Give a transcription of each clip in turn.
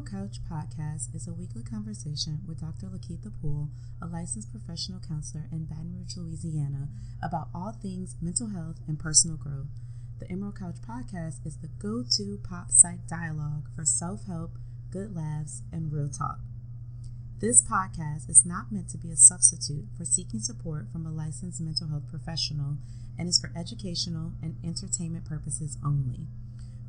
Emerald Couch podcast is a weekly conversation with Dr. Lakeitha Poole, a licensed professional counselor in Baton Rouge, Louisiana, about all things mental health and personal growth. The Emerald Couch podcast is the go to pop psych dialogue for self help, good laughs, and real talk. This podcast is not meant to be a substitute for seeking support from a licensed mental health professional and is for educational and entertainment purposes only.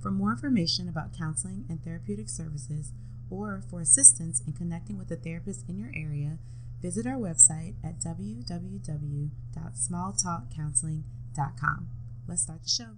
For more information about counseling and therapeutic services, or for assistance in connecting with a therapist in your area, visit our website at www.smalltalkcounseling.com. Let's start the show.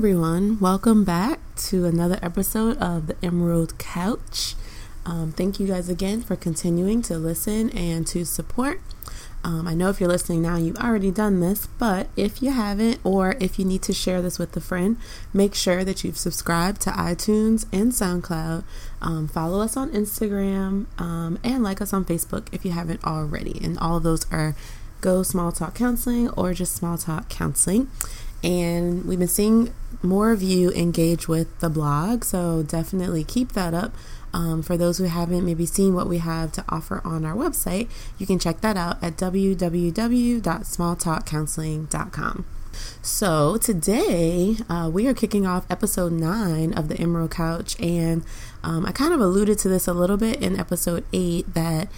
Everyone. Welcome back to another episode of the Emerald Couch. Um, thank you guys again for continuing to listen and to support. Um, I know if you're listening now, you've already done this, but if you haven't, or if you need to share this with a friend, make sure that you've subscribed to iTunes and SoundCloud. Um, follow us on Instagram um, and like us on Facebook if you haven't already. And all of those are Go Small Talk Counseling or just Small Talk Counseling and we've been seeing more of you engage with the blog so definitely keep that up. Um, for those who haven't maybe seen what we have to offer on our website you can check that out at www.smalltalkcounseling.com so today uh, we are kicking off episode 9 of the emerald couch and um, i kind of alluded to this a little bit in episode 8 that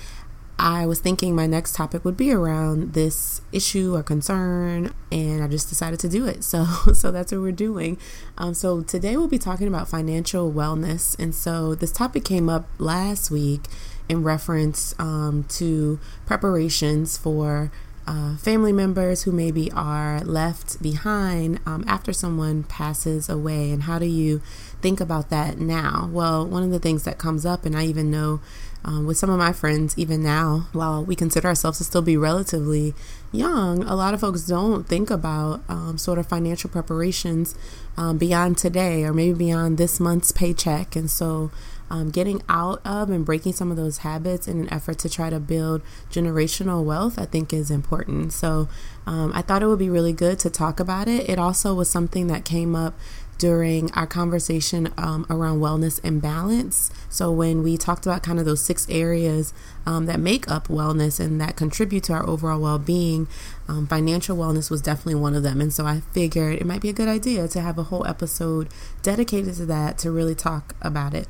I was thinking my next topic would be around this issue or concern, and I just decided to do it. So, so that's what we're doing. Um, so today we'll be talking about financial wellness, and so this topic came up last week in reference um, to preparations for uh, family members who maybe are left behind um, after someone passes away, and how do you think about that now? Well, one of the things that comes up, and I even know um, with some of my friends, even now, while we consider ourselves to still be relatively young, a lot of folks don't think about um, sort of financial preparations um, beyond today or maybe beyond this month's paycheck. And so, um, getting out of and breaking some of those habits in an effort to try to build generational wealth, I think is important. So, um, I thought it would be really good to talk about it. It also was something that came up during our conversation um, around wellness and balance. So, when we talked about kind of those six areas um, that make up wellness and that contribute to our overall well being, um, financial wellness was definitely one of them. And so, I figured it might be a good idea to have a whole episode dedicated to that to really talk about it.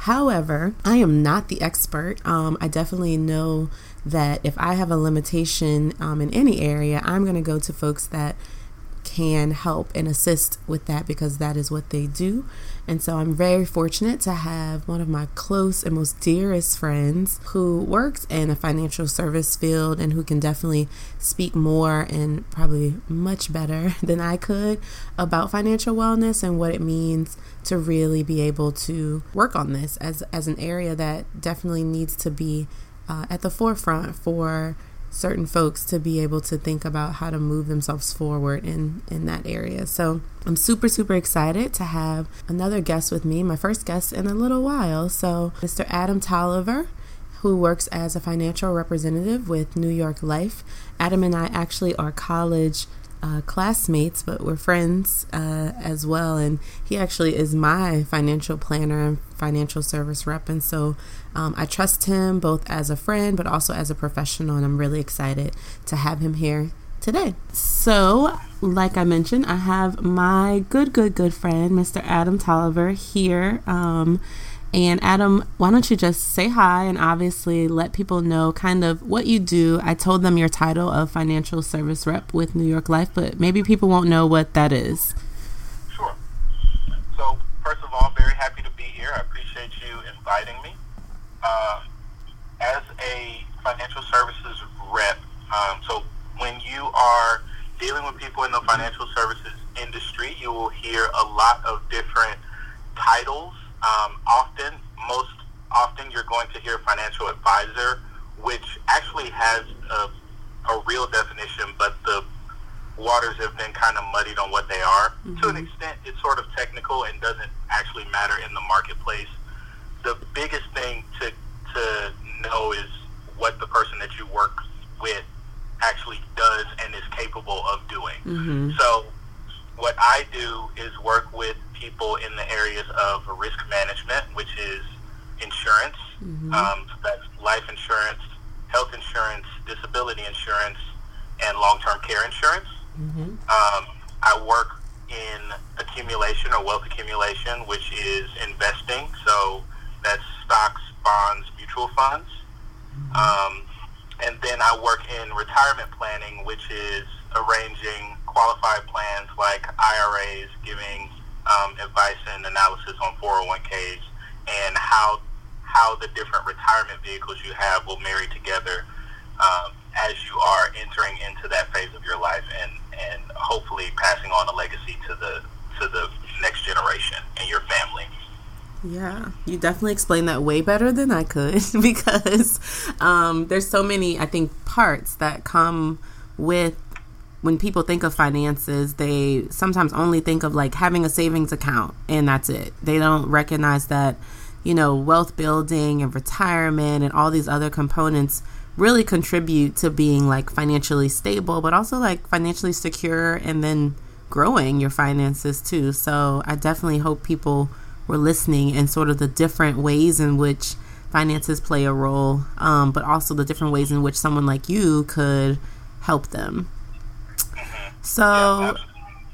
However, I am not the expert. Um, I definitely know that if I have a limitation um, in any area, I'm going to go to folks that can help and assist with that because that is what they do. And so I'm very fortunate to have one of my close and most dearest friends who works in a financial service field and who can definitely speak more and probably much better than I could about financial wellness and what it means to really be able to work on this as, as an area that definitely needs to be uh, at the forefront for certain folks to be able to think about how to move themselves forward in in that area. So I'm super super excited to have another guest with me, my first guest in a little while. So Mr. Adam Tolliver who works as a financial representative with New York Life. Adam and I actually are college uh, classmates, but we're friends uh, as well. And he actually is my financial planner and financial service rep. And so um, I trust him both as a friend, but also as a professional. And I'm really excited to have him here today. So, like I mentioned, I have my good, good, good friend, Mr. Adam Tolliver, here. Um, and Adam, why don't you just say hi and obviously let people know kind of what you do? I told them your title of financial service rep with New York Life, but maybe people won't know what that is. Sure. So, first of all, very happy to be here. I appreciate you inviting me. Um, as a financial services rep, um, so when you are dealing with people in the financial services industry, you will hear a lot of different titles um, often, most often, you're going to hear financial advisor, which actually has a, a real definition, but the waters have been kind of muddied on what they are. Mm-hmm. To an extent, it's sort of technical and doesn't actually matter in the marketplace. The biggest thing to to know is what the person that you work with actually does and is capable of doing. Mm-hmm. So, what I do is work with people in the areas of risk management, which is insurance. Mm-hmm. Um, so that's life insurance, health insurance, disability insurance, and long-term care insurance. Mm-hmm. Um, I work in accumulation or wealth accumulation, which is investing. So that's stocks, bonds, mutual funds. Um, and then I work in retirement planning, which is arranging qualified plans like IRAs, giving um, advice and analysis on 401ks, and how how the different retirement vehicles you have will marry together um, as you are entering into that phase of your life, and and hopefully passing on a legacy to the to the next generation and your family. Yeah, you definitely explained that way better than I could because um, there's so many, I think, parts that come with when people think of finances, they sometimes only think of like having a savings account and that's it. They don't recognize that, you know, wealth building and retirement and all these other components really contribute to being like financially stable, but also like financially secure and then growing your finances too. So I definitely hope people were listening and sort of the different ways in which finances play a role, um, but also the different ways in which someone like you could help them. So,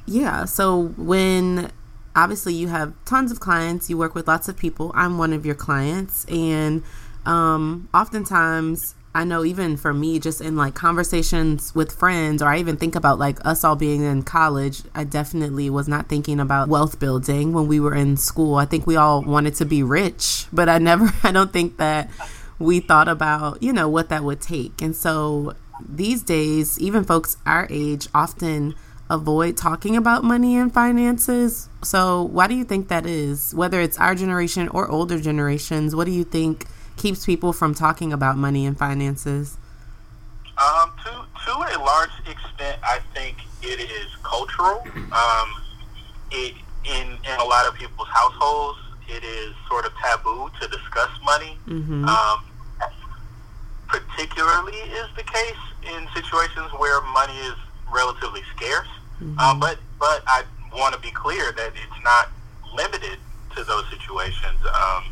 yeah, so when obviously you have tons of clients, you work with lots of people. I'm one of your clients, and um, oftentimes I know even for me, just in like conversations with friends, or I even think about like us all being in college, I definitely was not thinking about wealth building when we were in school. I think we all wanted to be rich, but I never, I don't think that we thought about, you know, what that would take. And so these days, even folks our age often avoid talking about money and finances. So, why do you think that is? Whether it's our generation or older generations, what do you think? Keeps people from talking about money and finances? Um, to to a large extent, I think it is cultural. Um, it in in a lot of people's households, it is sort of taboo to discuss money. Mm-hmm. Um, particularly is the case in situations where money is relatively scarce. Mm-hmm. Um, but but I want to be clear that it's not limited to those situations. Um,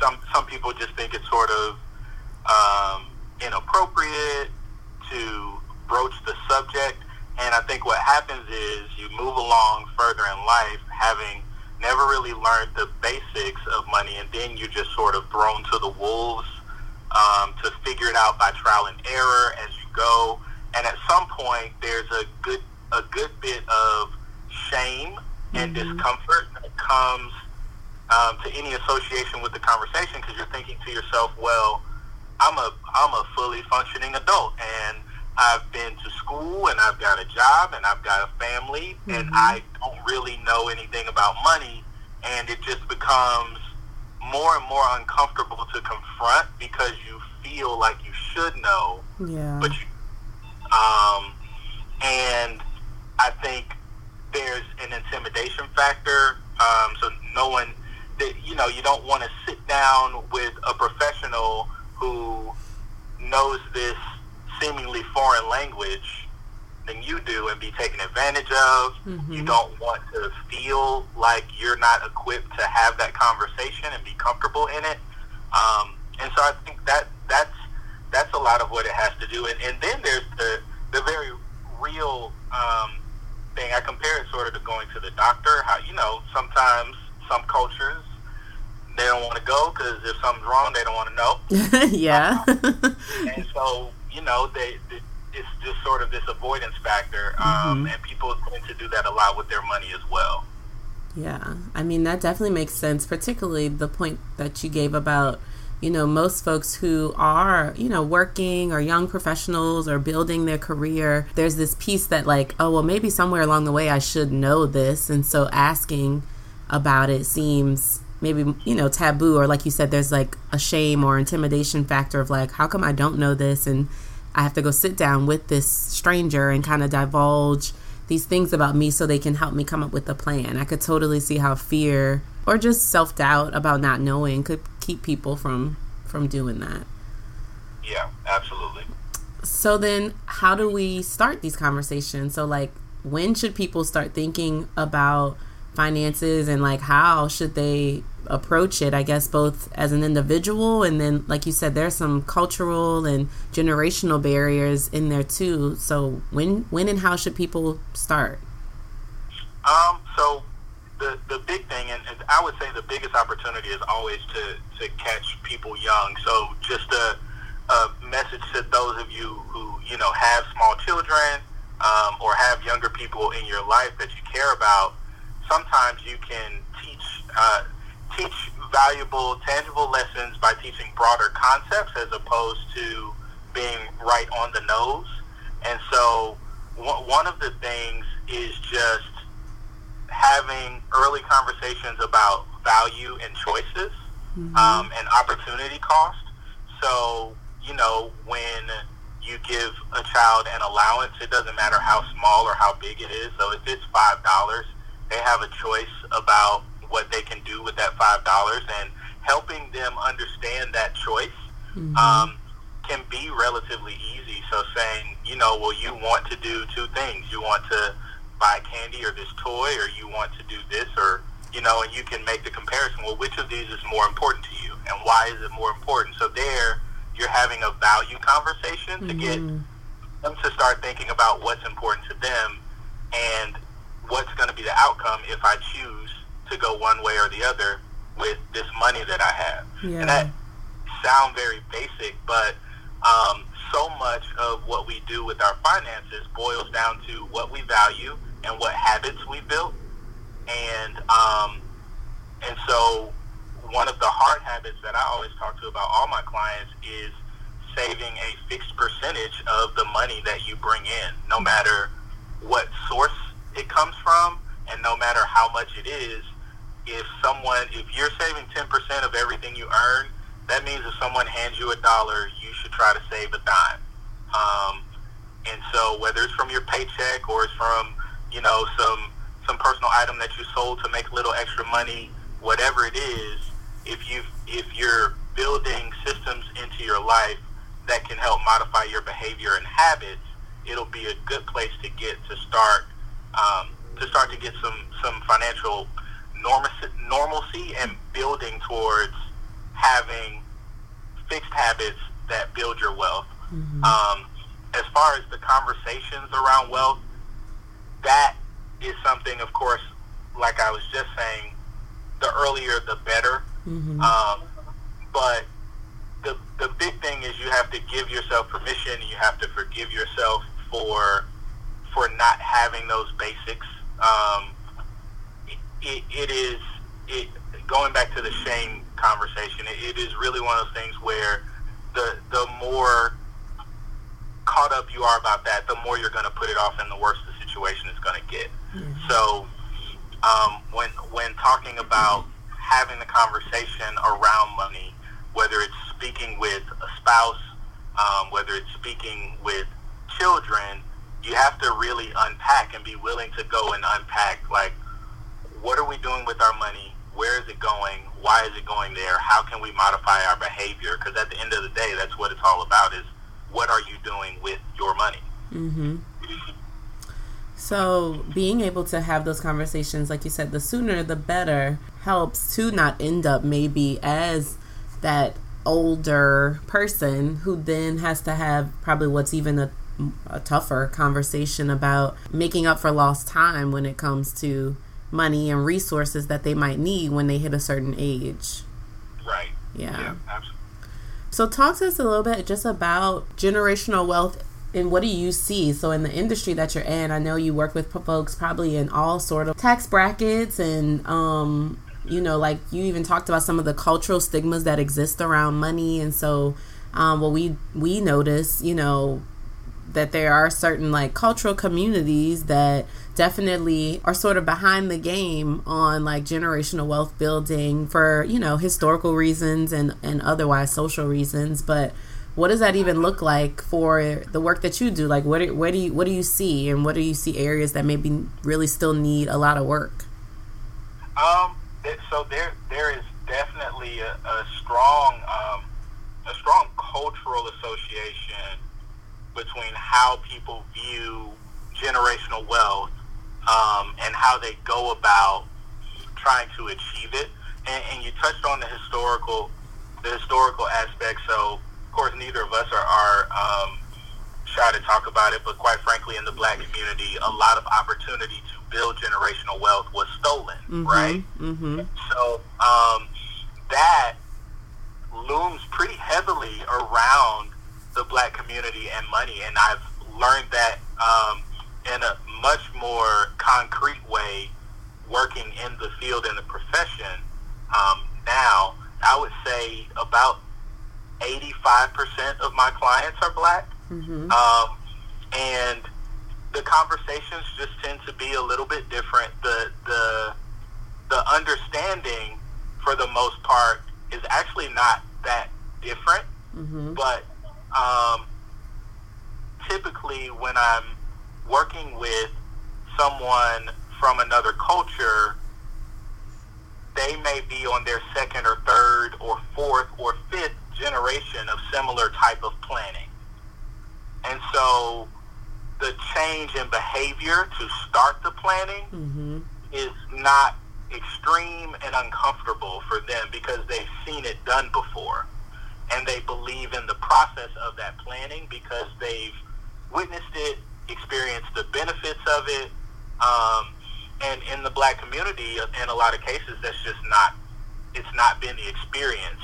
some some people just think it's sort of um, inappropriate to broach the subject. And I think what happens is you move along further in life, having never really learned the basics of money, and then you're just sort of thrown to the wolves um, to figure it out by trial and error as you go. And at some point, there's a good a good bit of shame and mm-hmm. discomfort that comes um, to any association with the conversation because you're thinking to yourself, well, I'm a I'm a fully functioning adult and I've been to school and I've got a job and I've got a family mm-hmm. and I don't really know anything about money and it just becomes more and more uncomfortable to confront because you feel like you should know, yeah. but you um and I think there's an intimidation factor. Um, so no one that you know you don't want to sit down with a professional who knows this seemingly foreign language than you do and be taken advantage of. Mm-hmm. You don't want to feel like you're not equipped to have that conversation and be comfortable in it. Um, and so I think that that's that's a lot of what it has to do. And, and then there's the the very real um, thing. I compare it sort of to going to the doctor. How you know sometimes some cultures they don't want to go because if something's wrong, they don't want to know. yeah. and so, you know, they, they, it's just sort of this avoidance factor, um, mm-hmm. and people tend to do that a lot with their money as well. Yeah, I mean that definitely makes sense, particularly the point that you gave about you know most folks who are you know working or young professionals or building their career there's this piece that like oh well maybe somewhere along the way i should know this and so asking about it seems maybe you know taboo or like you said there's like a shame or intimidation factor of like how come i don't know this and i have to go sit down with this stranger and kind of divulge these things about me so they can help me come up with a plan. I could totally see how fear or just self-doubt about not knowing could keep people from from doing that. Yeah absolutely. So then how do we start these conversations? So like when should people start thinking about finances and like how should they approach it i guess both as an individual and then like you said there's some cultural and generational barriers in there too. So when when and how should people start? Um so the the big thing and, and i would say the biggest opportunity is always to to catch people young. So just a, a message to those of you who you know have small children um, or have younger people in your life that you care about sometimes you can teach uh, teach valuable, tangible lessons by teaching broader concepts as opposed to being right on the nose. And so, one of the things is just having early conversations about value and choices mm-hmm. um, and opportunity cost. So, you know, when you give a child an allowance, it doesn't matter how small or how big it is. So if it's five dollars, they have a choice about what they can do with that five dollars, and helping them understand that choice mm-hmm. um, can be relatively easy. So saying, you know, well, you want to do two things. You want to buy candy or this toy, or you want to do this, or you know, and you can make the comparison. Well, which of these is more important to you, and why is it more important? So there, you're having a value conversation to mm-hmm. get them to start thinking about what's important to them, and what's going to be the outcome if I choose to go one way or the other with this money that I have. Yeah. And that sound very basic, but um, so much of what we do with our finances boils down to what we value and what habits we built. And um, and so one of the hard habits that I always talk to about all my clients is saving a fixed percentage of the money that you bring in, no matter what source it comes from, and no matter how much it is, if someone, if you're saving 10% of everything you earn, that means if someone hands you a dollar, you should try to save a dime. Um, and so whether it's from your paycheck or it's from, you know, some some personal item that you sold to make a little extra money, whatever it is, if you if you're building systems into your life that can help modify your behavior and habits, it'll be a good place to get to start um, to start to get some some financial normalcy, normalcy and building towards having fixed habits that build your wealth. Mm-hmm. Um, as far as the conversations around wealth, that is something, of course, like I was just saying, the earlier the better. Mm-hmm. Um, but the the big thing is you have to give yourself permission. You have to forgive yourself for for not having those basics. Um, it, it is it going back to the shame conversation. It, it is really one of those things where the the more caught up you are about that, the more you're going to put it off, and the worse the situation is going to get. Mm-hmm. So um, when when talking about having the conversation around money, whether it's speaking with a spouse, um, whether it's speaking with children, you have to really unpack and be willing to go and unpack like what are we doing with our money? Where is it going? Why is it going there? How can we modify our behavior? Because at the end of the day that's what it's all about is what are you doing with your money? Mm-hmm. so being able to have those conversations like you said the sooner the better helps to not end up maybe as that older person who then has to have probably what's even a a tougher conversation about making up for lost time when it comes to money and resources that they might need when they hit a certain age. Right. Yeah. yeah absolutely. So talk to us a little bit just about generational wealth and what do you see? So in the industry that you're in, I know you work with folks probably in all sort of tax brackets and um you know like you even talked about some of the cultural stigmas that exist around money and so um, what we we notice, you know, that there are certain like cultural communities that definitely are sort of behind the game on like generational wealth building for you know historical reasons and and otherwise social reasons. But what does that even look like for the work that you do? Like what where do you what do you see? And what do you see areas that maybe really still need a lot of work? Um so there there is definitely a, a strong um, a strong cultural association between how people view generational wealth um, and how they go about trying to achieve it. And, and, you touched on the historical the historical aspect. So, of course, neither of us are, are um, shy to talk about it, but quite frankly, in the black community, a lot of opportunity to build generational wealth was stolen, mm-hmm, right? Mm-hmm. So um, that looms pretty heavily around the black community and money, and I've learned that um, in a much more concrete way working in the field in the profession um, now. I would say about 85% of my clients are black. Mm-hmm. Um, and the conversations just tend to be a little bit different. The the the understanding, for the most part, is actually not that different. Mm-hmm. But um, typically, when I'm working with someone from another culture, they may be on their second or third or fourth or fifth generation of similar type of planning. And so the change in behavior to start the planning mm-hmm. is not extreme and uncomfortable for them because they've seen it done before and they believe in the process of that planning because they've witnessed it, experienced the benefits of it, um, and in the black community, in a lot of cases, that's just not it's not been the experience,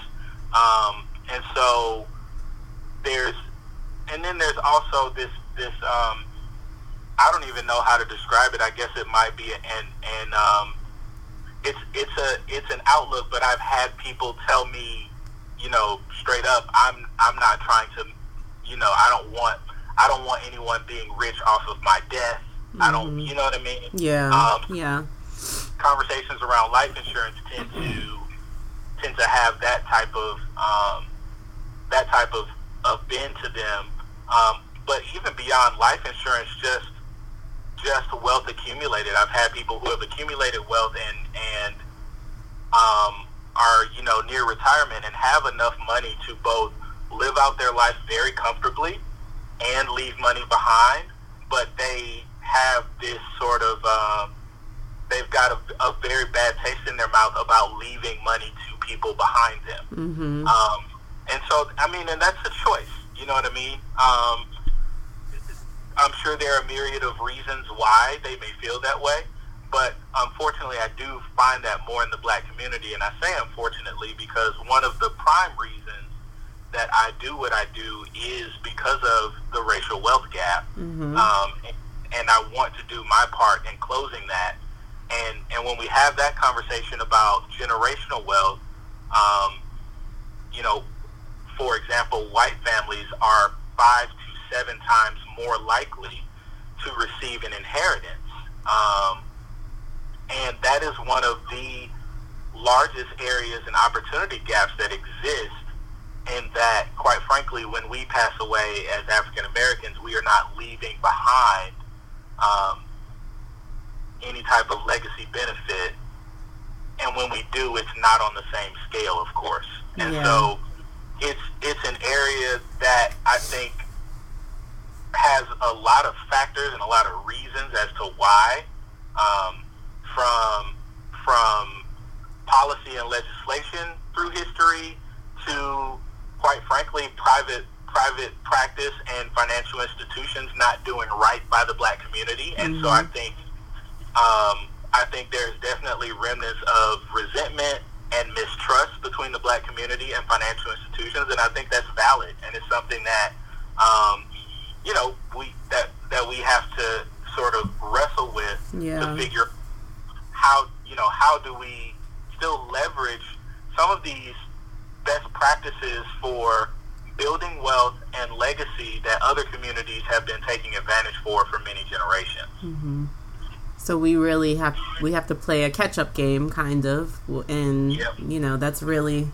um, and so there's and then there's also this this um, I don't even know how to describe it. I guess it might be an and um, it's it's a it's an outlook. But I've had people tell me, you know, straight up, I'm I'm not trying to, you know, I don't want I don't want anyone being rich off of my death. Mm-hmm. I don't, mm-hmm. you know what I mean? Yeah. Um, yeah. Conversations around life insurance tend to tend to have that type of um, that type of, of bend to them. Um, but even beyond life insurance, just just wealth accumulated. I've had people who have accumulated wealth and and um, are you know near retirement and have enough money to both live out their life very comfortably and leave money behind, but they have this sort of uh, they've got a, a, very bad taste in their mouth about leaving money to people behind them. Mm-hmm. Um, and so, I mean, and that's a choice. You know what I mean? Um, I'm sure there are a myriad of reasons why they may feel that way, but unfortunately, I do find that more in the black community. And I say unfortunately because one of the prime reasons that I do what I do is because of the racial wealth gap. Mm-hmm. Um, and I want to do my part in closing that. And, and when we have that conversation about generational wealth, um, you know, for example, white families are five to seven times more likely to receive an inheritance. Um, and that is one of the largest areas and opportunity gaps that exist in that, quite frankly, when we pass away as African Americans, we are not leaving behind um, any type of legacy benefit. And when we do, it's not on the same scale, of course. And yeah. so it's it's an area that I think has a lot of factors and a lot of reasons as to why, um, from from policy and legislation through history to, quite frankly, private private practice and financial institutions not doing right by the black community. And mm-hmm. so I think um, I think there's definitely remnants of resentment and mistrust between the black community and financial institutions, and I think that's valid, and it's something that um, you know, we that that we have to sort of wrestle with yeah. to figure how you know how do we still leverage some of these best practices for building wealth and legacy that other communities have been taking advantage for for many generations. Mm-hmm. So we really have we have to play a catch up game, kind of, and yep. you know that's really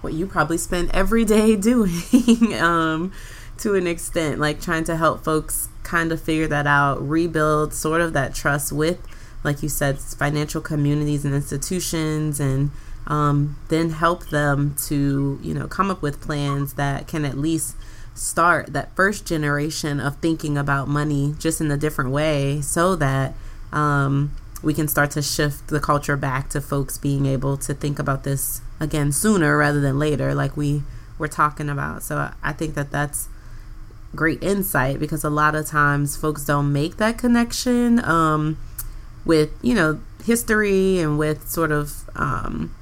what you probably spend every day doing, um, to an extent, like trying to help folks kind of figure that out, rebuild sort of that trust with, like you said, financial communities and institutions, and um, then help them to you know come up with plans that can at least start that first generation of thinking about money just in a different way so that um, we can start to shift the culture back to folks being able to think about this again sooner rather than later like we were talking about. So i think that that's great insight because a lot of times folks don't make that connection um, with you know history and with sort of um,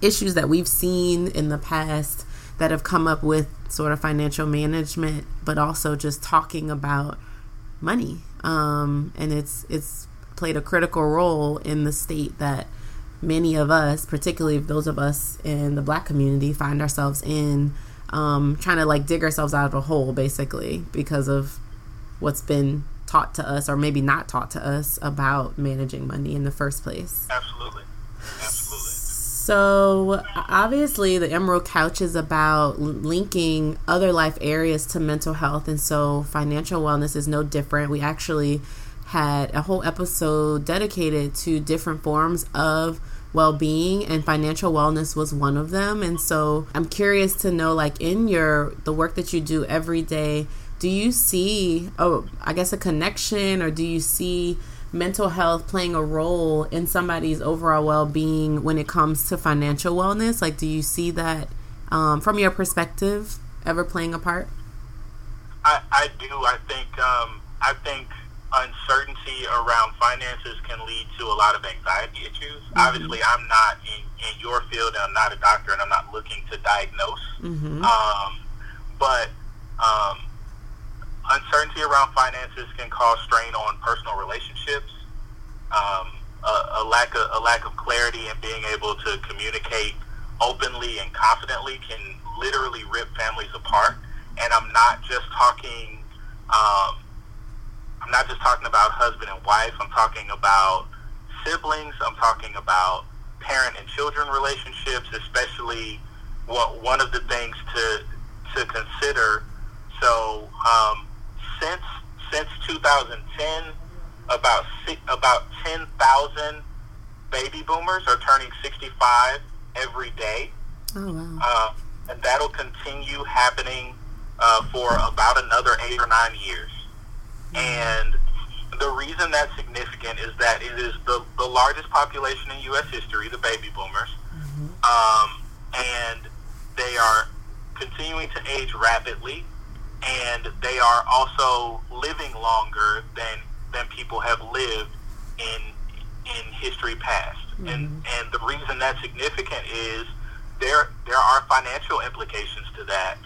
issues that we've seen in the past that have come up with sort of financial management, but also just talking about money. Um, and it's it's played a critical role in the state that many of us, particularly those of us in the black community, find ourselves in, um, trying to like dig ourselves out of a hole, basically, because of what's been taught to us, or maybe not taught to us, about managing money in the first place. Absolutely. Absolutely. So, obviously, the Emerald Couch is about linking other life areas to mental health, and so financial wellness is no different. We actually had a whole episode dedicated to different forms of well-being and financial wellness was one of them and so i'm curious to know like in your the work that you do every day do you see oh i guess a connection or do you see mental health playing a role in somebody's overall well-being when it comes to financial wellness? Like do you see that um, from your perspective ever playing a part? I, I do. I think um, i think uncertainty around finances can lead to a lot of anxiety issues. Mm-hmm. obviously i'm not in, in your field and i'm not a doctor and i'm not looking to diagnose. Mm-hmm. um, but um, uncertainty around finances can cause strain on personal relationships. Um, a, a, lack of a lack of clarity and being able to communicate openly and confidently can literally rip families apart. And I'm not just talking. Um, I'm not just talking about husband and wife. I'm talking about siblings. I'm talking about parent and children relationships, especially what one of the things to to consider. So um, since since 2010, about six, about 10,000 baby boomers are turning 65 every day. Oh wow! Uh, and that'll continue happening uh, for about another eight or nine years. Mm-hmm. And the reason that's significant is that it is the, the largest population in U.S. history, the baby boomers, mm-hmm. um, and they are continuing to age rapidly and they are also living longer than than people have lived in in history past. Mm-hmm. And and the reason that's significant is there there are financial implications to that,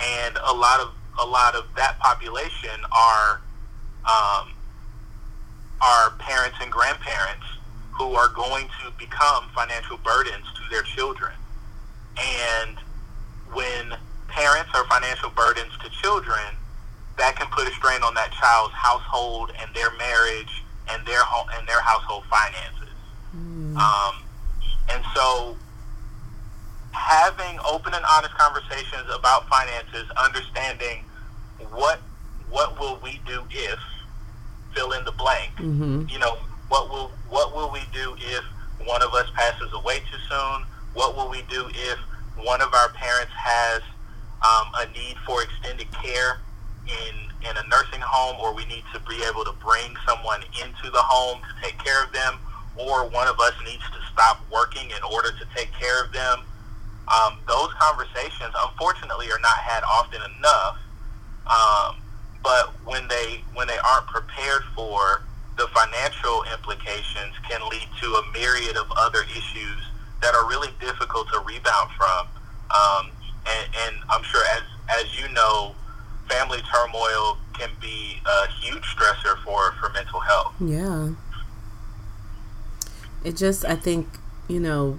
and a lot of a lot of that population are um, are parents and grandparents who are going to become financial burdens to their children, and are financial burdens to children, that can put a strain on that child's household and their marriage and their home and their household finances. Mm. Um, and so, having open and honest conversations about finances, understanding what what will we do if fill in the blank. Mm-hmm. You know, what will what will we do if one of us passes away too soon? What will we do if one of our parents has um, a need for extended care in in a nursing home, or we need to be able to bring someone into the home to take care of them, or one of us needs to stop working in order to take care of them. Um, those conversations, unfortunately, are not had often enough. Um, but when they when they aren't prepared for the financial implications, can lead to a myriad of other issues that are really difficult to rebound from. Um, and, and I'm sure as as you know, family turmoil can be a huge stressor for for mental health. Yeah. It just, I think, you know,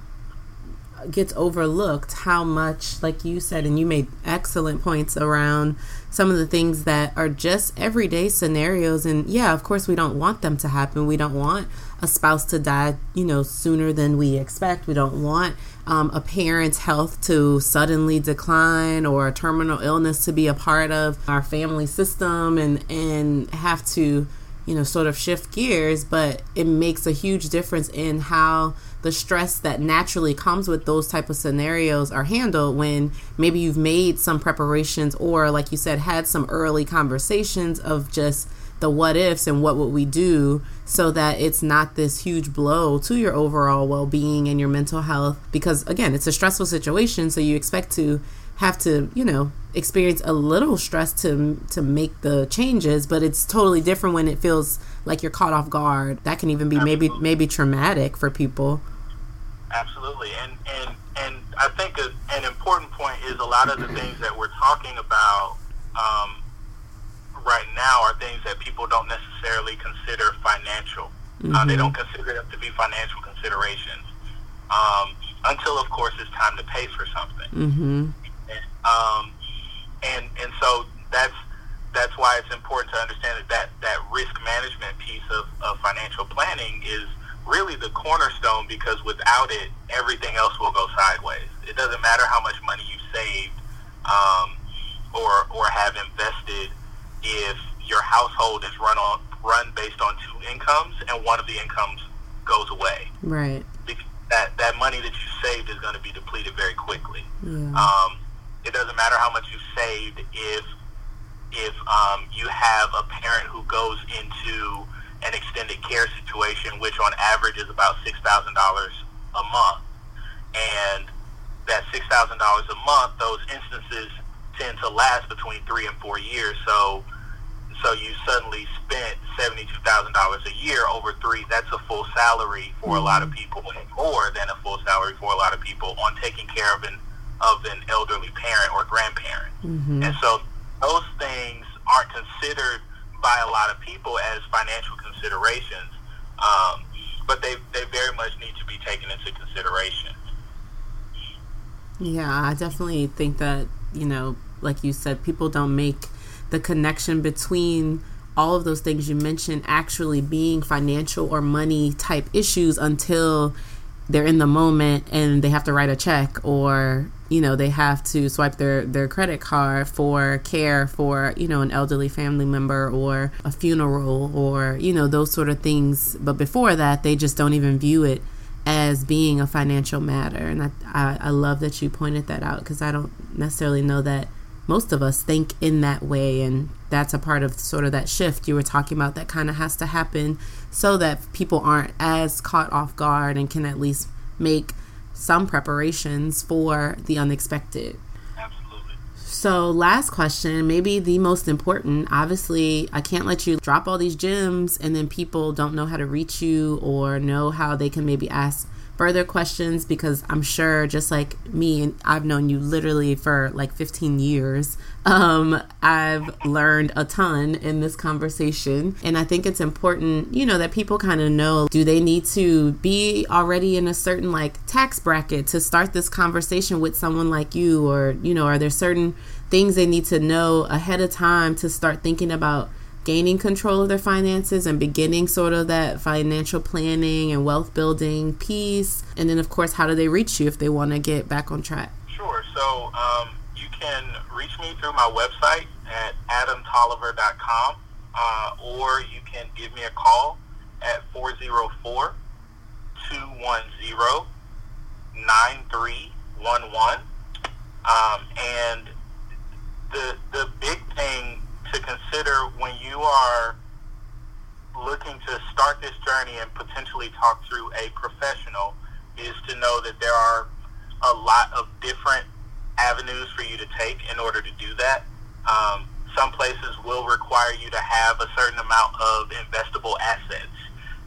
gets overlooked how much, like you said, and you made excellent points around some of the things that are just everyday scenarios. And yeah, of course, we don't want them to happen. We don't want a spouse to die, you know, sooner than we expect. We don't want um, a parent's health to suddenly decline or a terminal illness to be a part of our family system and and have to you know sort of shift gears. But it makes a huge difference in how the stress that naturally comes with those type of scenarios are handled when maybe you've made some preparations or like you said had some early conversations of just the what ifs and what would we do so that it's not this huge blow to your overall well-being and your mental health? Because again it's a stressful situation so you expect to have to you know experience a little stress to to make the changes but it's totally different when it feels like you're caught off guard. That can even be Absolutely. maybe maybe traumatic for people. Absolutely, and and and I think a, an important point is a lot of the things that we're talking about um, right now are things that people don't necessarily consider financial. Mm-hmm. Uh, they don't consider them to be financial considerations um, until, of course, it's time to pay for something. Mm-hmm. And, um, and and so that's that's why it's important to understand that that, that risk management piece of, of financial planning is really the cornerstone because without it, everything else will go sideways. It doesn't matter how much money you saved um, or or have invested if your household is run on run based on two incomes and one of the incomes goes away. Right. That that money that you saved is going to be depleted very quickly. Yeah. Um, it doesn't matter how much you saved if if um, you have a parent who goes into an extended care situation, which on average is about six thousand dollars a month, and that six thousand dollars a month, those instances tend to last between three and four years. So, so you suddenly spent seventy-two thousand dollars a year over three. That's a full salary for a lot of people, and more than a full salary for a lot of people on taking care of an of an elderly parent or grandparent. Mm-hmm. And so those things aren't considered by a lot of people as financial considerations, um, but they they very much need to be taken into consideration. Yeah, I definitely think that, you know, like you said, people don't make the connection between all of those things you mentioned actually being financial or money type issues until they're in the moment and they have to write a check or you know they have to swipe their their credit card for care for you know an elderly family member or a funeral or you know those sort of things. But before that they just don't even view it as being a financial matter and i i, I love that you pointed that out because i don't necessarily know that most of us think in that way and that's a part of sort of that shift you were talking about that kind of has to happen so that people aren't as caught off guard and can at least make some preparations for the unexpected. So last question maybe the most important. Obviously i can't let you drop all these gems and then people don't know how to reach you or know how they can maybe ask further questions because I'm sure just like me and I've known you literally for like 15 years. Um, I've learned a ton in this conversation. And I think it's important you know that people kind of know do they need to be already in a certain like tax bracket to start this conversation with someone like you? Or you know are there certain things they need to know ahead of time to start thinking about gaining control of their finances and beginning sort of that financial planning and wealth building piece? And then, of course, how do they reach you if they want to get back on track? Sure. So um, you can reach me through my website at adamtolliver.com uh, or you can give me a call at 404 210 9311. Um, and the, the big thing to consider when you are looking to start this journey and potentially talk through a professional is to know that there are a lot of different avenues for you to take in order to do that. Um, some places will require you to have a certain amount of investable assets.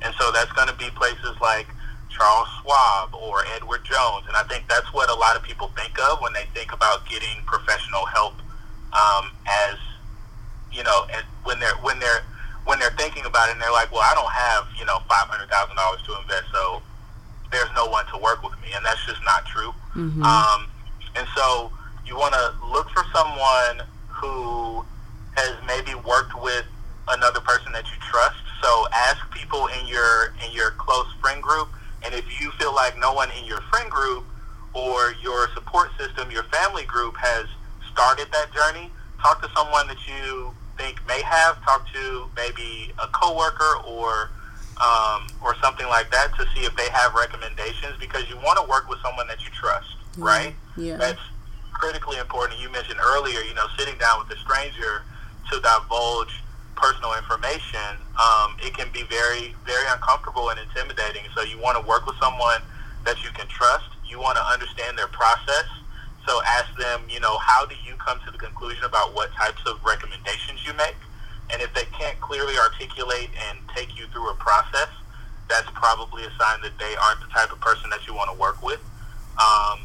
And so that's going to be places like Charles Schwab or Edward Jones. And I think that's what a lot of people think of when they think about getting professional help um, as you know, and when they're when they're when they're thinking about it, and they're like, well, I don't have you know five hundred thousand dollars to invest, so there's no one to work with me, and that's just not true. Mm-hmm. Um, and so you want to look for someone who has maybe worked with another person that you trust. So ask people in your in your close friend group, and if you feel like no one in your friend group or your support system, your family group has started that journey, talk to someone that you think may have. Talk to maybe a coworker or um, or something like that to see if they have recommendations because you want to work with someone that you trust, yeah. right? Yeah. That's critically important. You mentioned earlier, you know, sitting down with a stranger to divulge personal information, um, it can be very, very uncomfortable and intimidating. So you want to work with someone that you can trust. You want to understand their process. So ask them, you know, how do you come to the conclusion about what types of recommendations you make? And if they can't clearly articulate and take you through a process, that's probably a sign that they aren't the type of person that you want to work with. Um,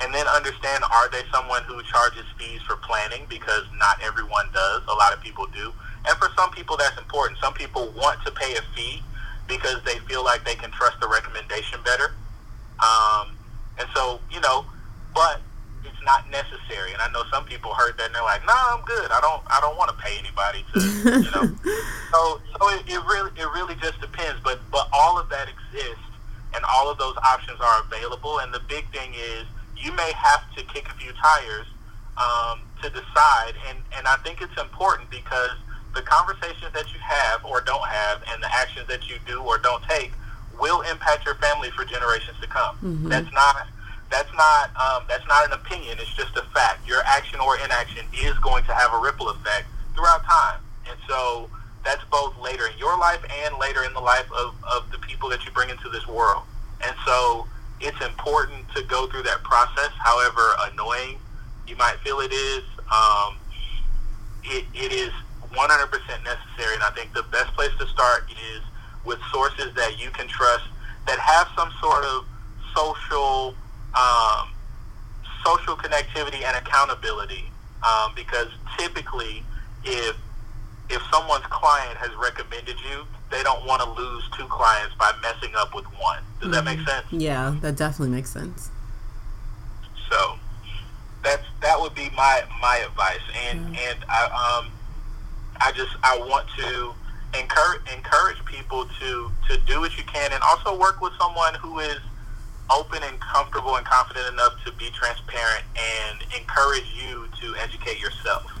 and then understand, are they someone who charges fees for planning? Because not everyone does. A lot of people do. And for some people, that's important. Some people want to pay a fee because they feel like they can trust the recommendation better. Um, and so, you know, but it's not necessary. And I know some people heard that and they're like, "No, nah, I'm good. I don't I don't want to pay anybody to, you know." so so it, it really it really just depends. But but all of that exists, and all of those options are available. And the big thing is you may have to kick a few tires um, to decide. And and I think it's important because the conversations that you have or don't have, and the actions that you do or don't take, will impact your family for generations to come. Mm-hmm. That's not that's not um, that's not an opinion. It's just a fact. Your action or inaction is going to have a ripple effect throughout time, and so that's both later in your life and later in the life of, of the people that you bring into this world. And so it's important to go through that process. However annoying you might feel it is, um, it, it is 100% necessary. And I think the best place to start is with sources that you can trust that have some sort of social um, social connectivity and accountability. Um, because typically, if if someone's client has recommended you, they don't want to lose two clients by messing up with one. Does mm-hmm. that make mm-hmm. sense? Yeah, that definitely makes sense. So that's that would be my my advice, and and I um I just I want to encourage encourage people to to do what you can, and also work with someone who is open and comfortable and confident enough to be transparent and encourage you to educate yourself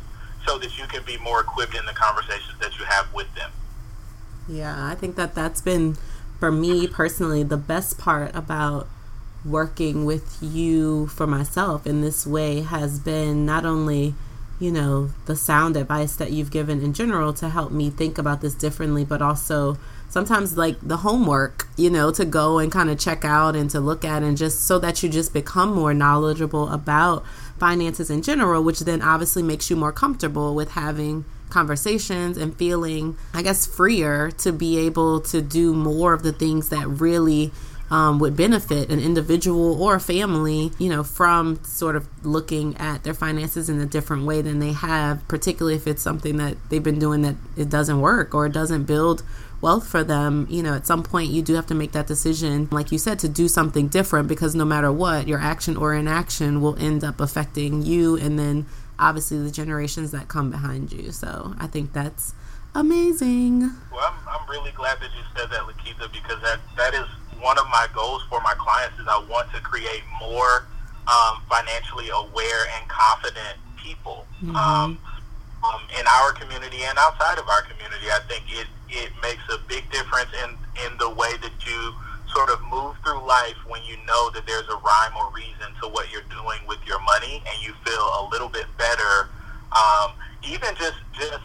so that you can be more equipped in the conversations that you have with them. Yeah, I think that that's been for me personally the best part about working with you for myself in this way has been not only you know the sound advice that you've given in general to help me think about this differently but also sometimes like the homework, you know, to go and kind of check out and to look at and just so that you just become more knowledgeable about finances in general, which then obviously makes you more comfortable with having conversations and feeling, I guess, freer to be able to do more of the things that really um, would benefit an individual or a family, you know, from sort of looking at their finances in a different way than they have, particularly if it's something that they've been doing that it doesn't work or it doesn't build wealth for them, you know, at some point you do have to make that decision, like you said, to do something different because no matter what, your action or inaction will end up affecting you and then obviously the generations that come behind you. So I think that's amazing. Well, I'm, I'm really glad that you said that, Lakita, because that, that is one of my goals for my clients is I want to create more um, financially aware and confident people. Mm-hmm. Um, um, in our community and outside of our community. I think it, it makes a big difference in, in the way that you sort of move through life when you know that there's a rhyme or reason to what you're doing with your money and you feel a little bit better. Um, even just, just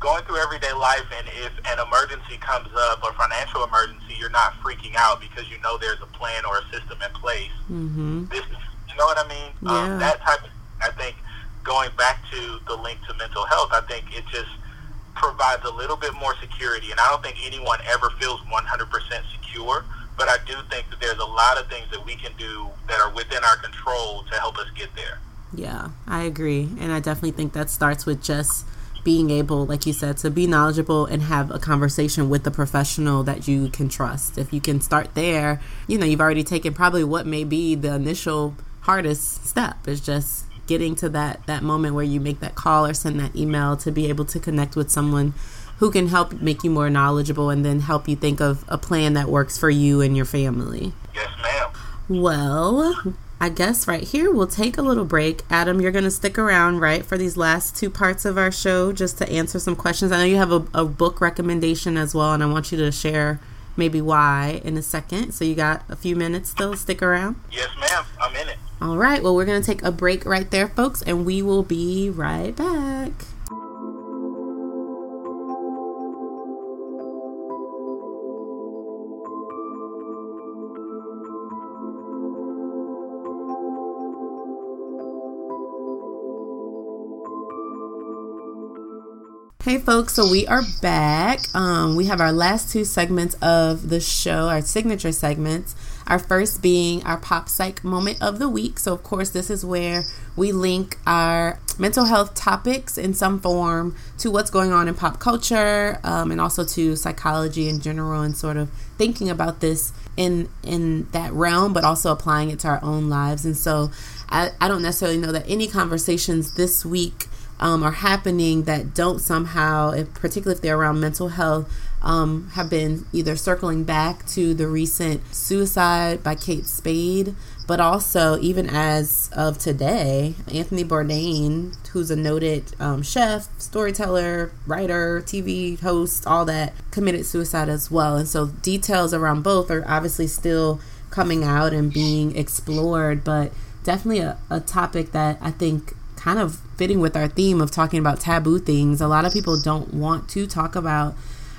going through everyday life and if an emergency comes up, a financial emergency, you're not freaking out because you know there's a plan or a system in place. Mm-hmm. This you know what I mean? Um, yeah. Um, that type of, I think going back to the link to mental health, I think it just provides a little bit more security. And I don't think anyone ever feels 100% secure, but I do think that there's a lot of things that we can do that are within our control to help us get there. Yeah, I agree. And I definitely think that starts with just being able, like you said, to be knowledgeable and have a conversation with the professional that you can trust. If you can start there, you know, you've already taken probably what may be the initial hardest step is just getting to that that moment where you make that call or send that email to be able to connect with someone who can help make you more knowledgeable and then help you think of a plan that works for you and your family. Yes, ma'am. Well, I guess right here we'll take a little break. Adam, you're going to stick around, right, for these last two parts of our show just to answer some questions. I know you have a, a book recommendation as well, and I want you to share maybe why in a second. So you got a few minutes still. Stick around. Yes, ma'am. I'm in it. All right. Well, we're going to take a break right there, folks, and we will be right back. Hey folks, so we are back. Um, we have our last two segments of the show, our signature segments. Our first being our pop psych moment of the week. So, of course, this is where we link our mental health topics in some form to what's going on in pop culture um, and also to psychology in general and sort of thinking about this in in that realm, but also applying it to our own lives. And so, I, I don't necessarily know that any conversations this week um, are happening that don't somehow, if, particularly if they're around mental health, um, have been either circling back to the recent suicide by Kate Spade, but also even as of today, Anthony Bourdain, who's a noted um, chef, storyteller, writer, TV host, all that, committed suicide as well. And so details around both are obviously still coming out and being explored, but definitely a, a topic that I think kind of fitting with our theme of talking about taboo things. A lot of people don't want to talk about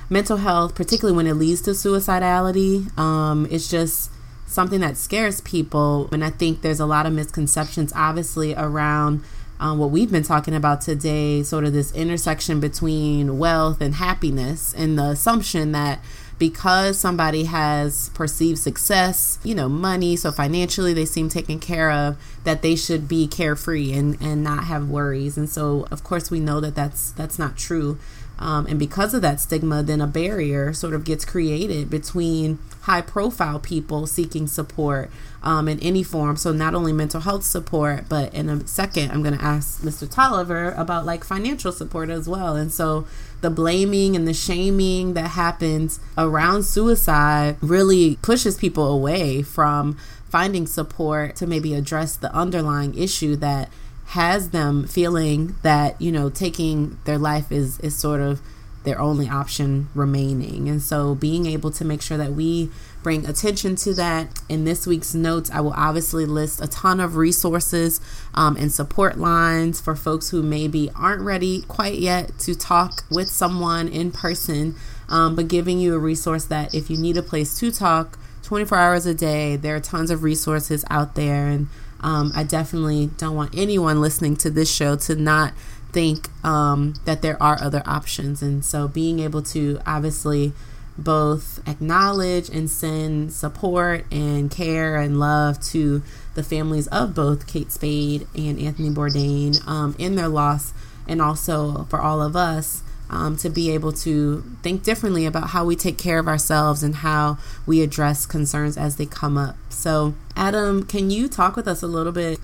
mental health, particularly when it leads to suicidality. Um, it's just something that scares people. And I think there's a lot of misconceptions, obviously, around um, what we've been talking about today sort of this intersection between wealth and happiness, and the assumption that because somebody has perceived success, you know, money, so financially they seem taken care of, that they should be carefree and, and not have worries. And so, of course, we know that that's that's not true. Um, and because of that stigma, then a barrier sort of gets created between high profile people seeking support um, in any form. So, not only mental health support, but in a second, I'm going to ask Mr. Tolliver about like financial support as well. And so, the blaming and the shaming that happens around suicide really pushes people away from finding support to maybe address the underlying issue that has them feeling that you know taking their life is is sort of their only option remaining. And so being able to make sure that we bring attention to that. In this week's notes i will obviously list a ton of resources um, and support lines for folks who maybe aren't ready quite yet to talk with someone in person um, but giving you a resource that if you need a place to talk 24 hours a day there are tons of resources out there. And um, I definitely don't want anyone listening to this show to not think um, that there are other options. And so being able to obviously both acknowledge and send support and care and love to the families of both Kate Spade and Anthony Bourdain um, in their loss, and also for all of us um, to be able to think differently about how we take care of ourselves and how we address concerns as they come up. So, Adam, can you talk with us a little bit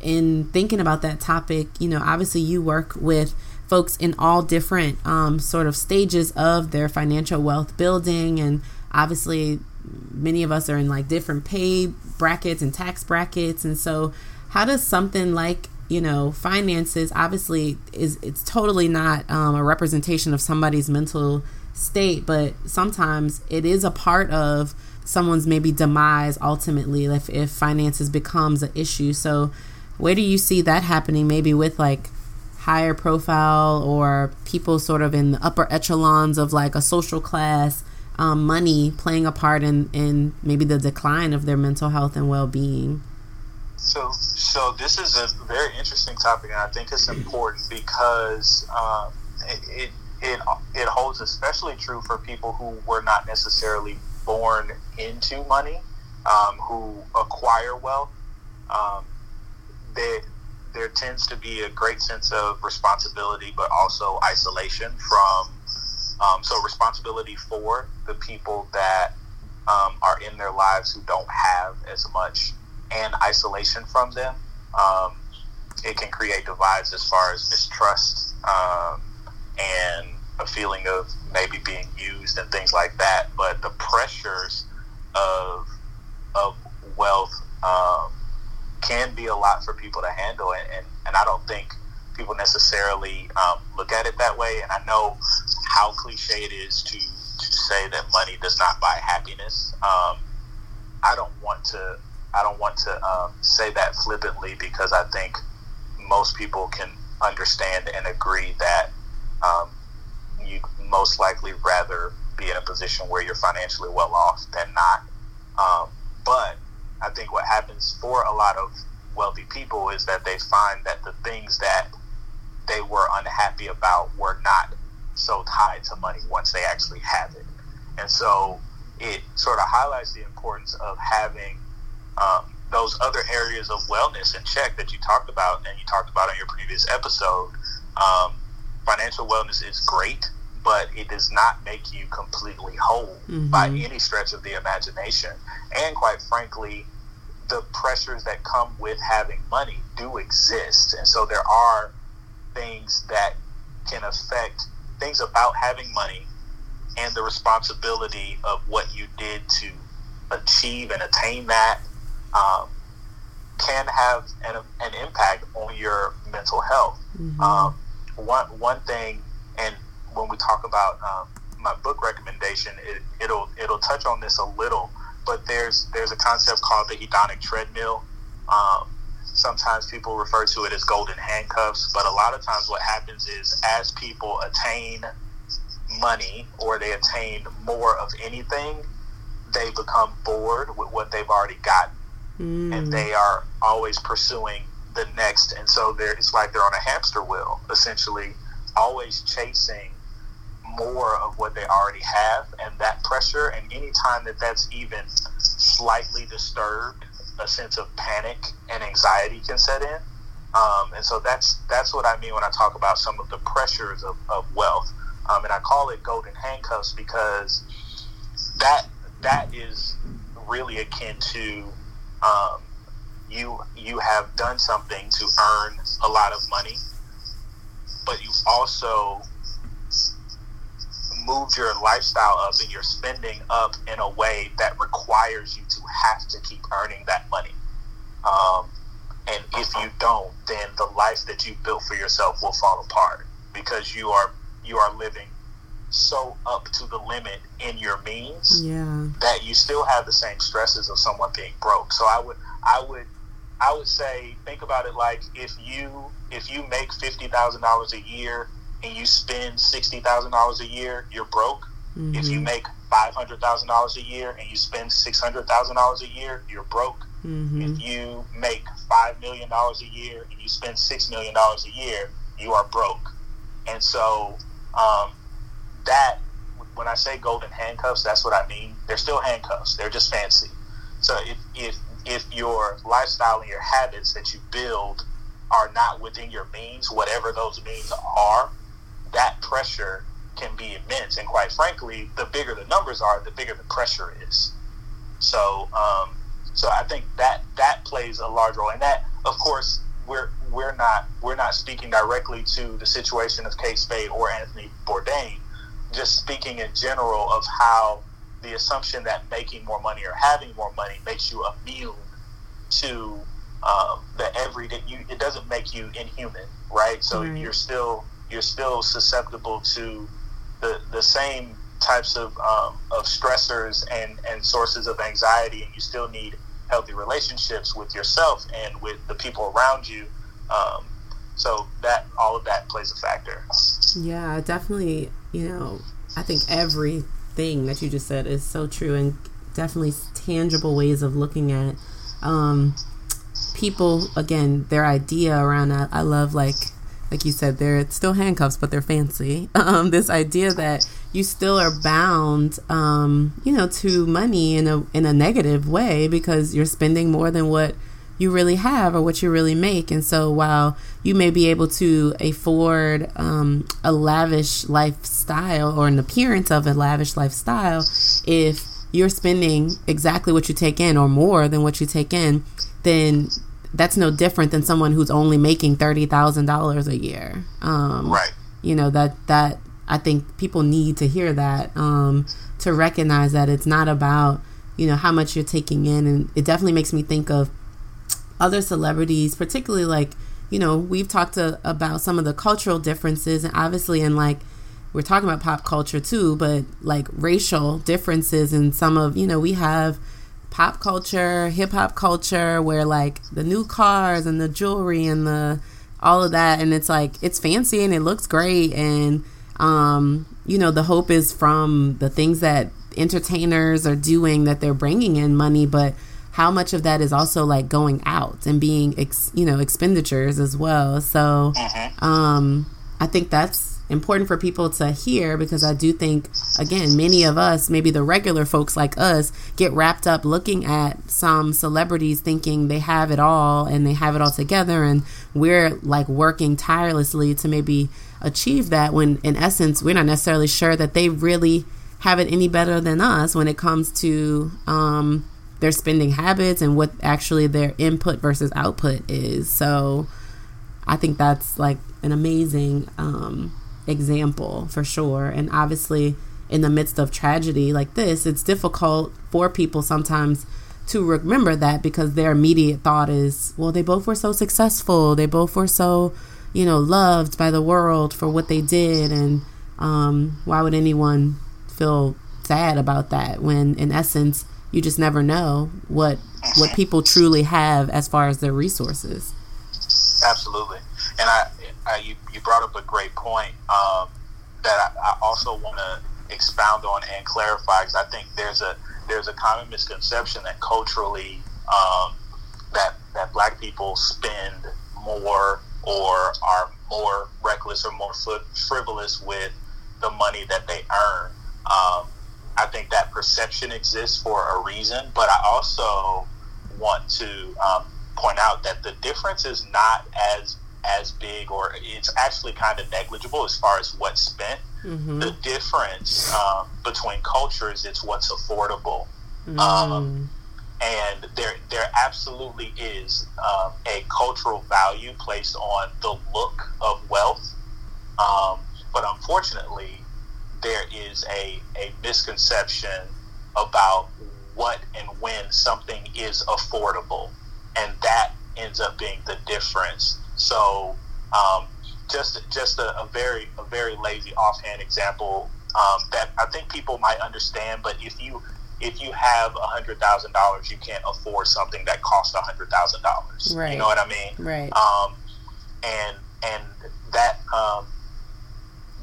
in thinking about that topic? You know, obviously, you work with folks in all different um, sort of stages of their financial wealth building, and obviously, many of us are in like different pay brackets and tax brackets. And so, how does something like you know finances obviously is it's totally not um, a representation of somebody's mental state but sometimes it is a part of someone's maybe demise ultimately if, if finances becomes an issue. So where do you see that happening? Maybe with like higher profile or people sort of in the upper echelons of like a social class um, money playing a part in, in maybe the decline of their mental health and well-being so, so this is a very interesting topic, and I think it's important because um, it, it, it holds especially true for people who were not necessarily born into money, um, who acquire wealth. Um, they, there tends to be a great sense of responsibility, but also isolation from. Um, so responsibility for the people that um, are in their lives who don't have as much, and isolation from them. Um, it can create divides as far as mistrust um, and a feeling of maybe being used and things like that. But the pressures of of wealth um, can be a lot for people to handle, and, and, and I don't think people necessarily um, look at it that way. And I know how cliche it is to to say that money does not buy happiness. Um, I don't want to I don't want to um, say that flippantly because I think most people can understand and agree that um, you most likely rather be in a position where you're financially well off than not. Um, but I think what happens for a lot of wealthy people is that they find that the things that they were unhappy about were not so tied to money once they actually have it. And so it sort of highlights the importance of having um, those other areas of wellness in check that you talked about and you talked about on your previous episode. Um, financial wellness is great, but it does not make you completely whole mm-hmm. by any stretch of the imagination. And quite frankly, the pressures that come with having money do exist. And so there are things that can affect things about having money and the responsibility of what you did to achieve and attain that um, can have an, an impact on your mental health. Mm-hmm. Um, one one thing, and when we talk about um, my book recommendation, it, it'll it'll touch on this a little. But there's there's a concept called the hedonic treadmill. Um, sometimes people refer to it as golden handcuffs, but a lot of times what happens is as people attain money or they attain more of anything, they become bored with what they've already gotten, mm. and they are always pursuing the next. And so it's like they're on a hamster wheel, essentially, always chasing more of what they already have, and that pressure. And anytime that that's even slightly disturbed, a sense of panic and anxiety can set in. Um, and so that's that's what I mean when I talk about some of the pressures of, of wealth. Um, and I call it golden handcuffs because that that is really akin to um, you you have done something to earn a lot of money, but you've also moved your lifestyle up and your spending up in a way that requires you to have to keep earning that money. Um, and if you don't, then the life that you built for yourself will fall apart because you are you are living so up to the limit in your means yeah. that you still have the same stresses of someone being broke. So I would I would I would say think about it like if you if you make fifty thousand dollars a year and you spend sixty thousand dollars a year, you're broke. Mm-hmm. If you mm-hmm. make five hundred thousand dollars a year and you spend six hundred thousand dollars a year, you're broke. Mm-hmm. If you make five million dollars a year and you spend six million dollars a year, you are broke. And so um, that when I say golden handcuffs, that's what I mean. They're still handcuffs. They're just fancy. So if if if your lifestyle and your habits that you build are not within your means, whatever those means are, that pressure can be immense. And quite frankly, the bigger the numbers are, the bigger the pressure is. So, um, so I think that that plays a large role. And that, of course, we're we're not we're not speaking directly to the situation of Kate Spade or Anthony Bourdain. Just speaking in general of how the assumption that making more money or having more money makes you immune to um, the everyday. You, it doesn't make you inhuman, right? So right. you're still you're still susceptible to the the same types of um, of stressors and and sources of anxiety, and you still need healthy relationships with yourself and with the people around you. Um, so that all of that plays a factor. Yeah, definitely. You know, I think everything that you just said is so true and definitely tangible ways of looking at um, people. Again their idea around that i love like like you said they're still handcuffs but they're fancy. Um, this idea that you still are bound um, you know to money in a in a negative way because you're spending more than what you really have or what you really make. And so while you may be able to afford um, a lavish lifestyle or an appearance of a lavish lifestyle, if you're spending exactly what you take in or more than what you take in, then that's no different than someone who's only making thirty thousand dollars a year. Um, right. You know that that I think people need to hear that um, to recognize that it's not about you know how much you're taking in, and it definitely makes me think of other celebrities, particularly like, you know, we've talked to, about some of the cultural differences, and obviously, in like, we're talking about pop culture too, but like racial differences, and some of, you know, we have pop culture, hip hop culture, where like the new cars and the jewelry and the all of that, and it's like, it's fancy and it looks great, and, um, you know, the hope is from the things that entertainers are doing that they're bringing in money, but how much of that is also like going out and being ex, you know expenditures as well so mm-hmm. um i think that's important for people to hear because i do think again many of us maybe the regular folks like us get wrapped up looking at some celebrities thinking they have it all and they have it all together and we're like working tirelessly to maybe achieve that when in essence we're not necessarily sure that they really have it any better than us when it comes to um their spending habits and what actually their input versus output is. So I think that's like an amazing um, example for sure. And obviously, in the midst of tragedy like this, it's difficult for people sometimes to remember that because their immediate thought is, well, they both were so successful. They both were so, you know, loved by the world for what they did. And um, why would anyone feel sad about that when, in essence, you just never know what what people truly have as far as their resources. Absolutely, and I, I you, you brought up a great point um, that I, I also want to expound on and clarify because I think there's a there's a common misconception that culturally um, that that black people spend more or are more reckless or more frivolous with the money that they earn. Um, I think that perception exists for a reason, but I also want to um, point out that the difference is not as as big, or it's actually kind of negligible as far as what's spent. Mm-hmm. The difference um, between cultures is what's affordable. Mm. Um, and there, there absolutely is um, a cultural value placed on the look of wealth. Um, but unfortunately, there is a, a misconception about what and when something is affordable. And that ends up being the difference. So, um, just just a, a, very a very lazy offhand example um, that I think people might understand. But if you if you have a hundred thousand dollars, you can't afford something that costs a hundred thousand dollars. Right. You know what I mean? Right. Um, and and that um,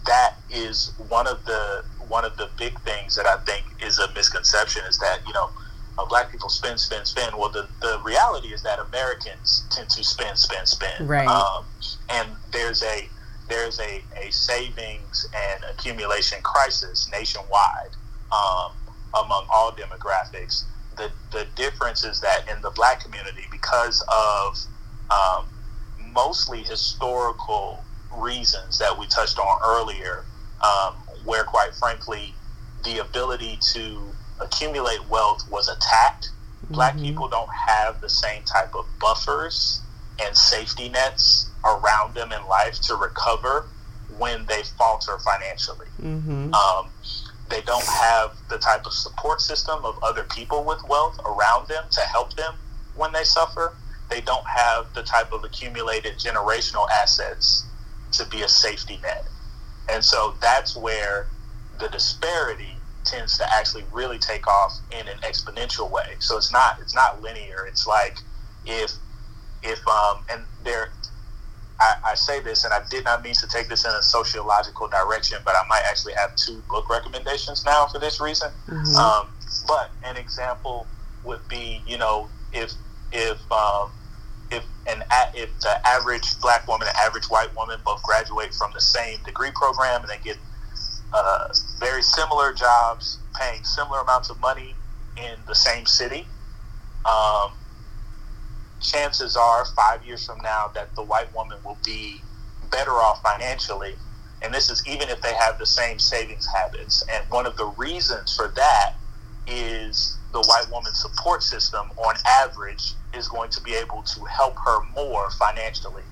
that is one of the one of the big things that I think is a misconception is that you know uh, black people spend spend spend. Well, the the reality is that Americans tend to spend spend spend. Right. Um, and there's a there's a, a savings and accumulation crisis nationwide um, among all demographics. The the difference is that in the black community, because of um, mostly historical reasons that we touched on earlier, um, where quite frankly, the ability to accumulate wealth was attacked. Mm-hmm. Black people don't have the same type of buffers and safety nets around them in life to recover when they falter financially. Mm-hmm. Um, they don't have the type of support system of other people with wealth around them to help them when they suffer. They don't have the type of accumulated generational assets to be a safety net. And so that's where the disparity tends to actually really take off in an exponential way. So it's not it's not linear. It's like if if um and there I, I say this and I did not mean to take this in a sociological direction, but I might actually have two book recommendations now for this reason. Mm-hmm. Um, but an example would be, you know, if if um, if an if the average black woman and average white woman both graduate from the same degree program and they get uh, very similar jobs, paying similar amounts of money in the same city, um, chances are five years from now that the white woman will be better off financially. And this is even if they have the same savings habits. And one of the reasons for that is the white woman's support system, on average, is going to be able to help her more financially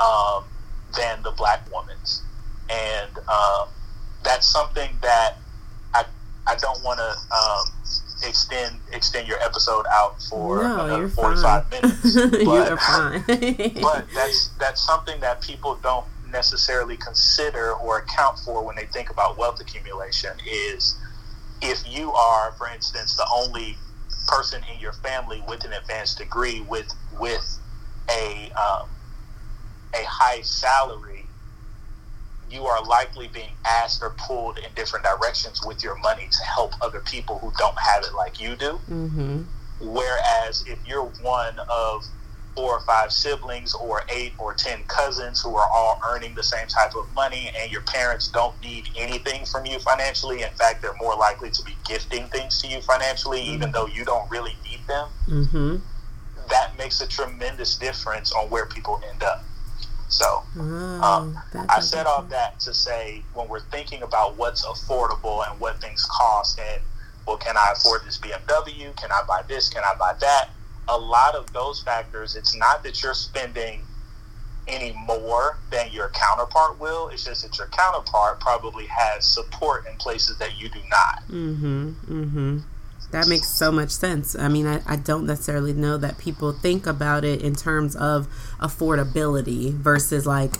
um, than the black woman's. And um, that's something that I, I don't want to um, extend extend your episode out for No, another you're 45 fine. minutes. But- but that's that's something that people don't necessarily consider or account for when they think about wealth accumulation is if you are for instance the only person in your family with an advanced degree with with a um, a high salary you are likely being asked or pulled in different directions with your money to help other people who don't have it like you do. Hmm Whereas if you're one of four or five siblings or eight or ten cousins who are all earning the same type of money and your parents don't need anything from you financially, in fact, they're more likely to be gifting things to you financially, even though you don't really need them, hmm that makes a tremendous difference on where people end up. So, Oh, um, I said all that to say when we're thinking about what's affordable and what things cost, and well, can I afford this BMW? Can I buy this? Can I buy that? A lot of those factors, it's not that you're spending any more than your counterpart will. It's just that your counterpart probably has support in places that you do not. Mm-hmm. Mm-hmm. That makes so much sense. I mean, I, I don't necessarily know that people think about it in terms of affordability versus like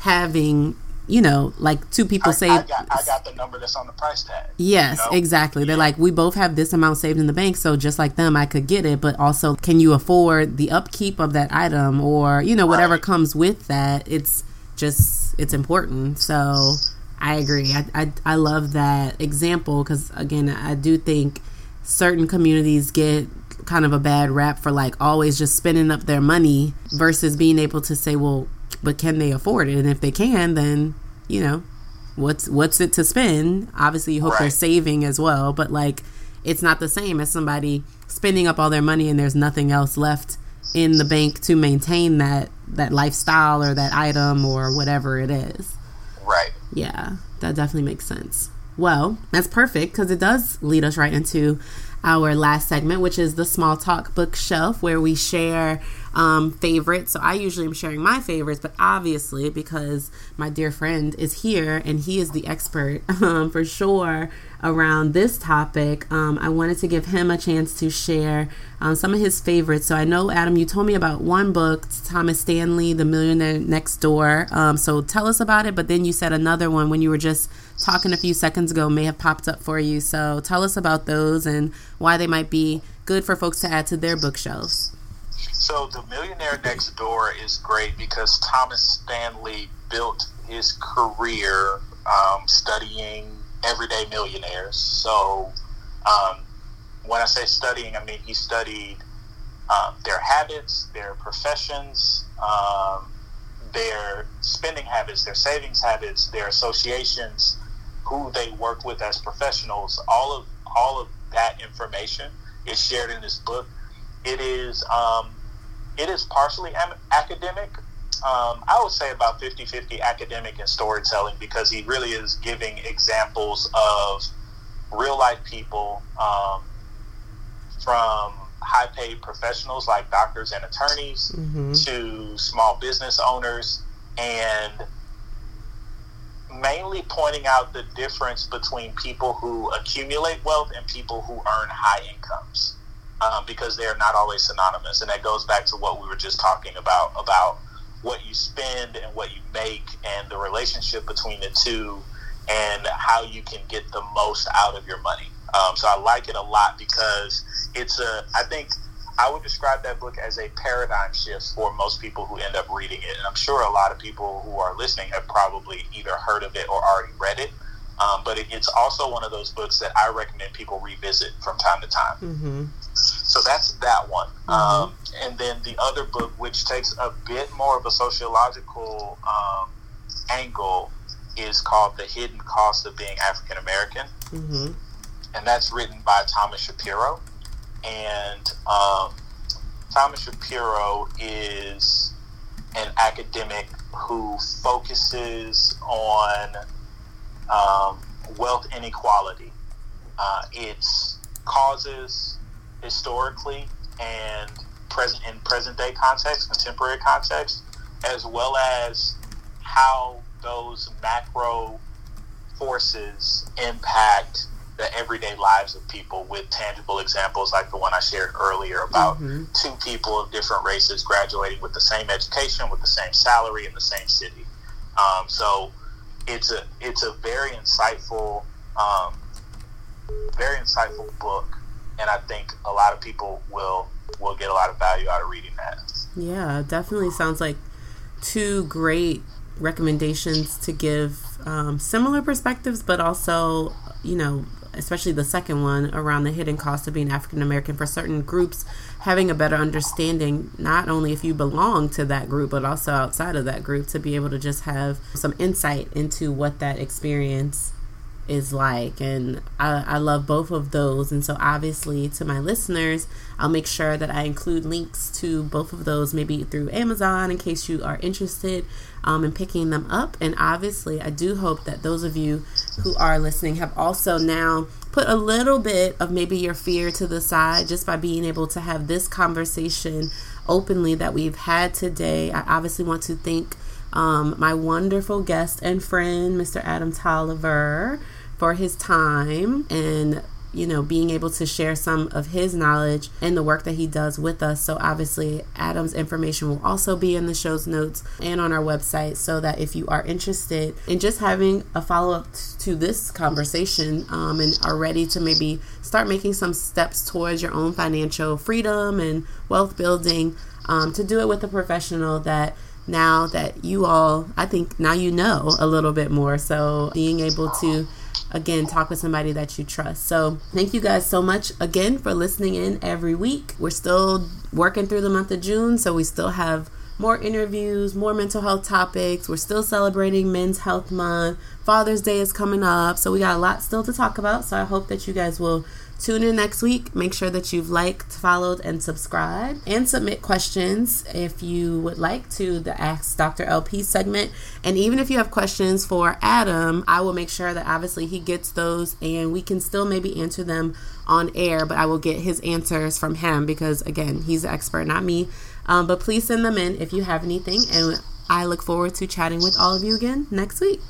having, you know, like two people I, say, I, got, I got the number that's on the price tag. yes, you know? exactly. They're like, we both have this amount saved in the bank, so just like them, I could get it. But also, can you afford the upkeep of that item or, you know, whatever Right. comes with that? It's just, it's important. So I agree. I, I, I love that example because, again, I do think certain communities get kind of a bad rap for like always just spending up their money versus being able to say, well, but can they afford it? And if they can, then, you know, what's what's it to spend? Obviously, you hope they're saving as well, but like it's not the same as somebody spending up all their money and there's nothing else left in the bank to maintain that that lifestyle or that item or whatever it is. Right. Yeah, that definitely makes sense. Well, that's perfect because it does lead us right into our last segment, which is the small talk bookshelf, where we share um, favorites. So I usually am sharing my favorites, but obviously because my dear friend is here and he is the expert um, for sure around this topic, um, I wanted to give him a chance to share um, some of his favorites. So I know, Adam, you told me about one book, Thomas Stanley, The Millionaire Next Door. Um, so tell us about it. But then you said another one when you were just talking a few seconds ago may have popped up for you. So tell us about those and why they might be good for folks to add to their bookshelves. So the Millionaire Next Door is great because Thomas Stanley built his career um, studying everyday millionaires. So um, when I say studying, I mean he studied um, their habits, their professions, um, their spending habits, their savings habits, their associations, who they work with as professionals. All of all of that information is shared in this book. It is um, it is partially am- academic. Um, I would say about 50 50 academic and storytelling because he really is giving examples of real life people um, from high paid professionals like doctors and attorneys Mm-hmm. to small business owners and mainly pointing out the difference between people who accumulate wealth and people who earn high incomes um, because they're not always synonymous. And that goes back to what we were just talking about about what you spend and what you make and the relationship between the two and how you can get the most out of your money. Um, so i like it a lot because it's a i think I would describe that book as a paradigm shift for most people who end up reading it. And I'm sure a lot of people who are listening have probably either heard of it or already read it. Um, but it, it's also one of those books that I recommend people revisit from time to time. Mm-hmm. So that's that one. Um, and then the other book, which takes a bit more of a sociological um, angle, is called The Hidden Cost of Being African American Mm-hmm. and that's written by Thomas Shapiro. And um, Thomas Shapiro is an academic who focuses on um, wealth inequality, uh, its causes historically and present in present day context, contemporary context, as well as how those macro forces impact the everyday lives of people with tangible examples like the one I shared earlier about mm-hmm. two people of different races graduating with the same education, with the same salary in the same city. Um, so it's a it's a very insightful, um, very insightful book, and I think a lot of people will will get a lot of value out of reading that. Yeah, definitely sounds like two great recommendations to give um, similar perspectives, but also you know especially the second one around the hidden cost of being African American for certain groups, having a better understanding, not only if you belong to that group, but also outside of that group, to be able to just have some insight into what that experience is like. And I, I love both of those. And so, obviously, to my listeners, I'll make sure that I include links to both of those, maybe through Amazon, in case you are interested um, in picking them up. And obviously, I do hope that those of you who are listening have also now put a little bit of maybe your fear to the side just by being able to have this conversation openly that we've had today. I obviously want to thank um, my wonderful guest and friend, Mr. Adam Tolliver, for his time and you know, being able to share some of his knowledge and the work that he does with us. So, obviously, Adam's information will also be in the show's notes and on our website so that if you are interested in just having a follow up to this conversation um, and are ready to maybe start making some steps towards your own financial freedom and wealth building, um, to do it with a professional that now that you all, I think now you know a little bit more. So, being able to again talk with somebody that you trust. So thank you guys so much again for listening in every week. We're still working through the month of june so we still have more interviews more mental health topics. We're still celebrating men's health month. Father's day is coming up so we got a lot still to talk about. So i hope that you guys will Tune in next week. Make sure that you've liked, followed, and subscribed. And submit questions if you would like to the Ask Dr. LP segment. And even if you have questions for Adam, I will make sure that obviously he gets those and we can still maybe answer them on air, but I will get his answers from him because, again, he's the expert, not me. Um, but please send them in if you have anything. And I look forward to chatting with all of you again next week.